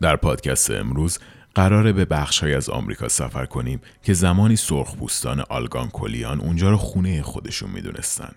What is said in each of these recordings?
در پادکست امروز قراره به بخشهایی از آمریکا سفر کنیم که زمانی سرخپوستان آلگان کلیان اونجا رو خونه خودشون می‌دونستن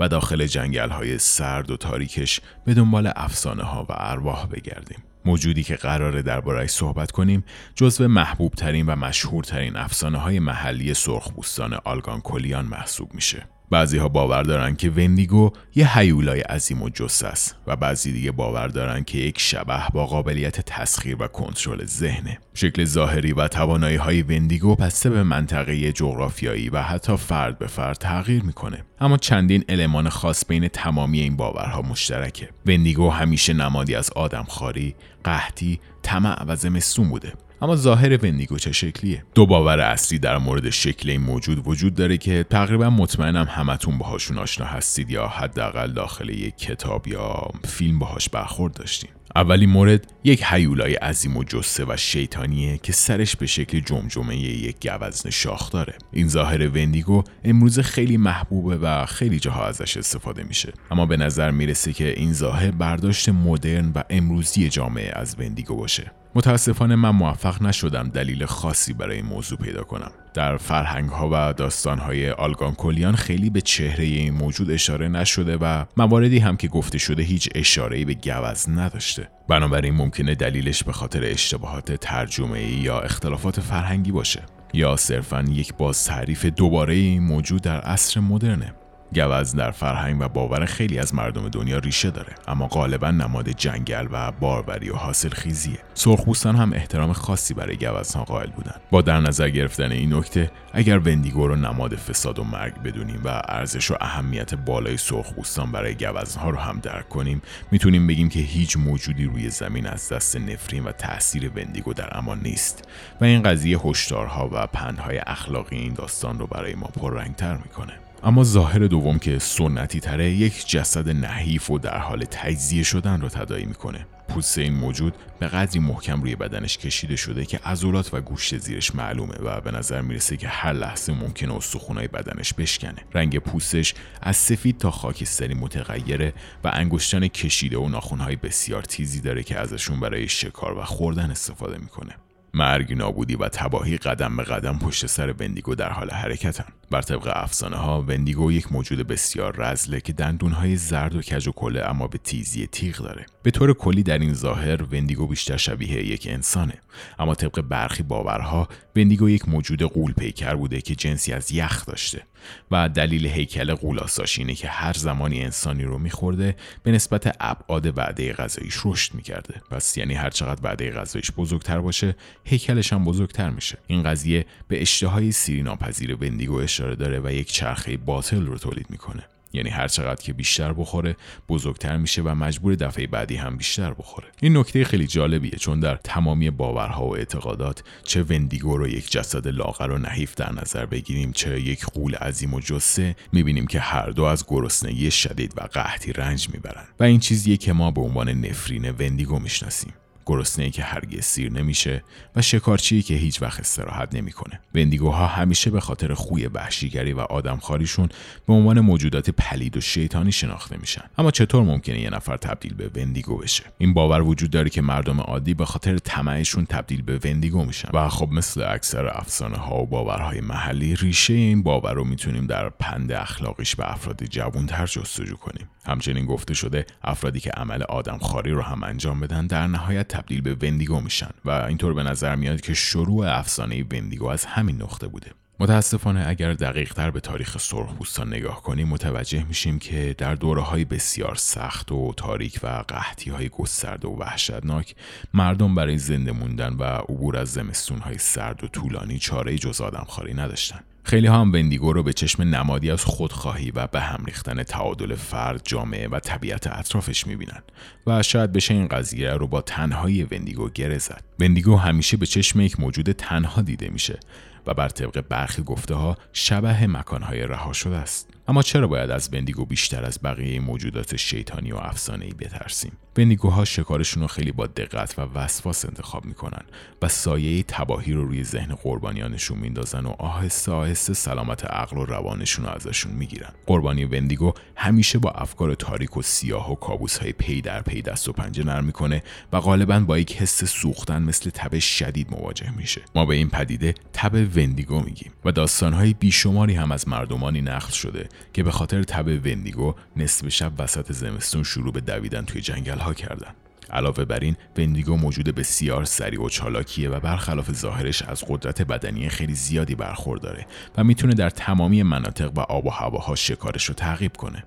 و داخل جنگل های سرد و تاریکش به دنبال افسانه ها و ارواح بگردیم. موجودی که قراره دربارهش صحبت کنیم جزو محبوب ترین و مشهورترین افسانه های محلی سرخپوستان آلگان کلیان محسوب میشه. بعضی ها باور دارن که وندیگو یه حیولای عظیم و جسه است و بعضی دیگه باور دارن که یک شبه با قابلیت تسخیر و کنترل ذهنه. شکل ظاهری و توانایی های وندیگو بسته به منطقه جغرافیایی و حتی فرد به فرد تغییر می‌کنه. اما چندین المان خاص بین تمامی این باورها مشترکه. وندیگو همیشه نمادی از آدمخواری، قحطی، طمع و زمستون بوده. اما ظاهر وندیگو چه شکلیه؟ دو باور اصلی در مورد شکل این موجود وجود داره که تقریبا مطمئنم همتون باهاشون آشنا هستید یا حداقل داخل یک کتاب یا فیلم باهاش برخورد داشتین. اولین مورد یک حیولای عظیم و جسه و شیطانیه که سرش به شکل جمجمه یک گوزن شاخ داره. این ظاهر وندیگو امروز خیلی محبوبه و خیلی جاها ازش استفاده میشه. اما به نظر می‌رسه که این ظاهر برداشت مدرن و امروزی جامعه از وندیگو باشه. متاسفانه من موفق نشدم دلیل خاصی برای این موضوع پیدا کنم. در فرهنگ ها و داستان های آلگان کلیان خیلی به چهره این موجود اشاره نشده و مواردی هم که گفته شده هیچ اشاره‌ای به گوز نداشته. بنابراین ممکنه دلیلش به خاطر اشتباهات ترجمه یا اختلافات فرهنگی باشه یا صرفا یک باز تعریف دوباره این موجود در عصر مدرنه. گوز در فرهنگ و باور خیلی از مردم دنیا ریشه داره اما غالبا نماد جنگل و باروری و حاصل خیزیه سرخپوستان هم احترام خاصی برای گوزها قائل بودن. با در نظر گرفتن این نکته اگر وندیگو رو نماد فساد و مرگ بدونیم و ارزش و اهمیت بالای سرخپوستان برای گوزها رو هم درک کنیم می‌تونیم بگیم که هیچ موجودی روی زمین از دست نفرین و تاثیر وندیگو در امان نیست. و این قضیه هشدارها و پندهای اخلاقی این داستان رو برای ما پررنگتر می‌کنه. اما ظاهر دوم که سنتی تره یک جسد نحیف و در حال تجزیه شدن را تدایی می‌کنه. پوست این موجود به قدری محکم روی بدنش کشیده شده که عضلات و گوشت زیرش معلومه و به نظر می‌رسه که هر لحظه ممکنه استخونای بدنش بشکنه. رنگ پوستش از سفید تا خاکستری متغیره و انگشتان کشیده و ناخونهای بسیار تیزی داره که ازشون برای شکار و خوردن استفاده می‌کنه. مرگ نابودی و تباهی قدم به قدم پشت سر وندیگو در حال حرکتن. بر طبق افسانه ها وندیگو یک موجود بسیار رزله که دندونهای زرد و کج و کله اما به تیزی تیغ داره. به طور کلی در این ظاهر وندیگو بیشتر شبیه یک انسانه. اما طبق برخی باورها وندیگو یک موجود قول پیکر بوده که جنسی از یخ داشته. و دلیل هیکل قولاساش اینه که هر زمانی انسانی رو میخورده به نسبت ابعاد وعده غذاییش رشد می‌کرده. پس یعنی هر چقدر وعده غذاییش بزرگتر باشه هیکلش هم بزرگتر میشه. این قضیه به اشتهای سیری ناپذیر وندیگو اشاره داره و یک چرخه باطل رو تولید می‌کنه. یعنی هر چقدر که بیشتر بخوره بزرگتر میشه و مجبور دفعه بعدی هم بیشتر بخوره. این نکته خیلی جالبیه چون در تمامی باورها و اعتقادات چه وندیگو رو یک جسد لاغر و نحیف در نظر بگیریم چه یک قول عظیم و جسه می‌بینیم که هر دو از گرسنگی شدید و قحطی رنج می‌برن و این چیزیه که ما به عنوان نفرین وندیگو می‌شناسیم. گرسنه که هرگز سیر نمیشه و شکارچی که هیچ وقت استراحت نمی‌کنه. وندیگوها همیشه به خاطر خوی وحشیگری و آدمخواریشون به عنوان موجودات پلید و شیطانی شناخته میشن. اما چطور ممکنه یه نفر تبدیل به وندیگو بشه؟ این باور وجود داره که مردم عادی به خاطر طمعشون تبدیل به وندیگو میشن و خب مثل اکثر افسانه ها و باورهای محلی ریشه این باور رو می‌تونیم در پند اخلاقیش به افراد جوانتر جستجو کنیم. همچنین گفته شده افرادی که عمل آدمخواری رو هم انجام بدن در نهایت تبدیل به وندیگو میشن و اینطور به نظر میاد که شروع افسانه وندیگو از همین نقطه بوده متاسفانه اگر دقیق تر به تاریخ سرخپوستان نگاه کنیم متوجه میشیم که در دوره های بسیار سخت و تاریک و قحطی های گسترده و وحشتناک مردم برای زنده موندن و عبور از زمستون های سرد و طولانی چاره جز آدمخواری نداشتند. خیلی هم وندیگو رو به چشم نمادی از خودخواهی و به هم ریختن تعادل فرد، جامعه و طبیعت اطرافش می‌بینن و شاید بشه این قضیه رو با تنهایی وندیگو گره زد. وندیگو همیشه به چشم یک موجود تنها دیده میشه و بر طبق برخی گفته ها شبه مکانهای رها شده است. اما چرا باید از وندیگو بیشتر از بقیه موجودات شیطانی و افسانه‌ای بترسیم وندیگوها شکارشون رو خیلی با دقت و وسواس انتخاب می‌کنن و سایه تباهی رو روی ذهن قربانیانشون میندازن و آهسته آهسته سلامت عقل و روانشون رو ازشون می‌گیرن. قربانی وندیگو همیشه با افکار تاریک و سیاه و کابوس های پی در پی دست و پنجه نرم می‌کنه و غالبا با یک حس سوختن مثل تب شدید مواجه میشه. ما به این پدیده تب وندیگو میگیم و داستانهای بیشماری هم از مردمانی نقل شده که به خاطر تب وندیگو نصف شب وسط زمستون شروع به دویدن توی جنگل ها کردن. علاوه بر این وندیگو موجود بسیار سریع و چالاکیه و برخلاف ظاهرش از قدرت بدنی خیلی زیادی برخورداره و می‌تونه در تمامی مناطق و آب و هواها شکارش رو تعقیب کنه.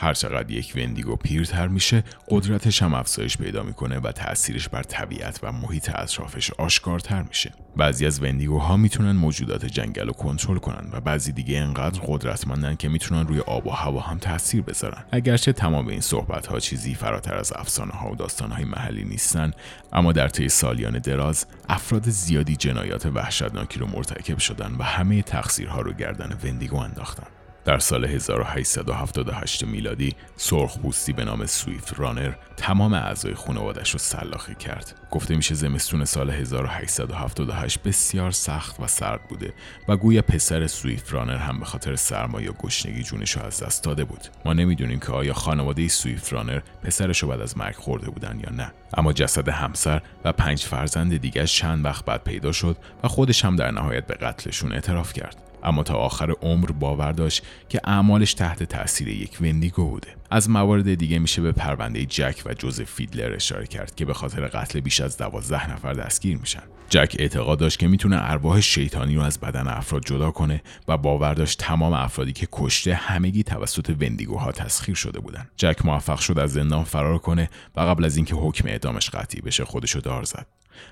هرچقدر یک وندیگو پیرتر میشه قدرتش هم افزایش پیدا می‌کنه و تاثیرش بر طبیعت و محیط اطرافش آشکارتر میشه. بعضی از وندیگوها می‌تونن موجودات جنگل رو کنترل کنن و بعضی دیگه انقدر قدرتمندن که می‌تونن روی آب و هوا هم تاثیر بذارن. اگرچه تمام این صحبت ها چیزی فراتر از افسانه ها و داستان های محلی نیستن اما در طی سالیان دراز افراد زیادی جنایات وحشتناکی رو مرتکب شدن و همه تقصیرها رو گردن وندیگو انداختن. در سال 1878 میلادی سرخپوستی به نام سویفت رانر تمام اعضای خانوادش رو سلاخی کرد. گفته میشه زمستون سال 1878 بسیار سخت و سرد بوده و گویا پسر سویفت رانر هم به خاطر سرما یا گشنگی جونش رو از دست داده بود. ما نمی‌دونیم که آیا خانواده سویفت رانر پسرش رو بعد از مرگ خورده بودن یا نه. اما جسد همسر و پنج فرزند دیگر چند وقت بعد پیدا شد و خودش هم در نهایت به قتلشون اعتراف کرد. اما تا آخر عمر باور داشت که اعمالش تحت تاثیر یک وندیگو بوده. از موارد دیگه میشه به پرونده جک و جوزف فیدلر اشاره کرد که به خاطر قتل بیش از دوازده نفر دستگیر میشن. جک اعتقاد داشت که می‌تونه ارواح شیطانی رو از بدن افراد جدا کنه و باور داشت تمام افرادی که کشته همگی توسط وندیگوها تسخیر شده بودن. جک موفق شد از زندان فرار کنه و قبل از اینکه حکم اعدامش قطعی بشه خودشو دار زد.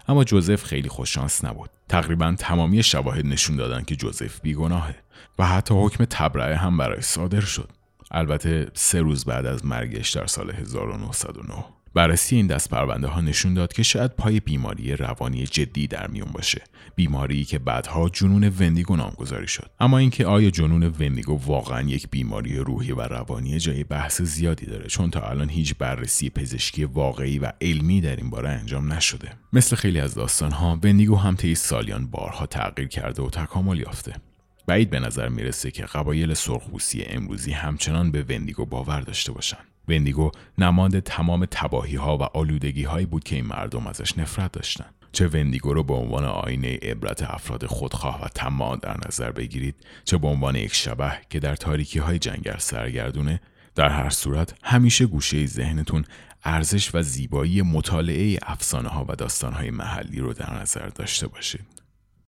اما جوزف خیلی خوششانس نبود. تقریبا تمامی شواهد نشون دادن که جوزف بیگناهه و حتی حکم تبرئه هم برای صادر شد. البته سه روز بعد از مرگش در سال 1909 بررسی این دست پرونده ها نشون داد که شاید پای بیماری روانی جدی در میون باشه بیماری که بعدها جنون وندیگو نامگذاری شد. اما اینکه آیا جنون وندیگو واقعا یک بیماری روحی و روانی جای بحث زیادی داره چون تا الان هیچ بررسی پزشکی واقعی و علمی در این باره انجام نشده. مثل خیلی از داستان ها وندیگو هم طی سالیان بارها تغییر کرده و تکامل یافته. بعید به نظر می‌رسه که قبایل سرخپوستی امروزی همچنان به وندیگو باور داشته باشن وندیگو نماد تمام تباهی ها و آلودگی هایی بود که این مردم ازش نفرت داشتن چه وندیگو رو به عنوان آینه عبرت افراد خودخواه و طماع در نظر بگیرید چه به عنوان یک شبه که در تاریکی های جنگل سرگردونه در هر صورت همیشه گوشه ذهنتون ارزش و زیبایی مطالعه افسانه ها و داستان های محلی رو در نظر داشته باشید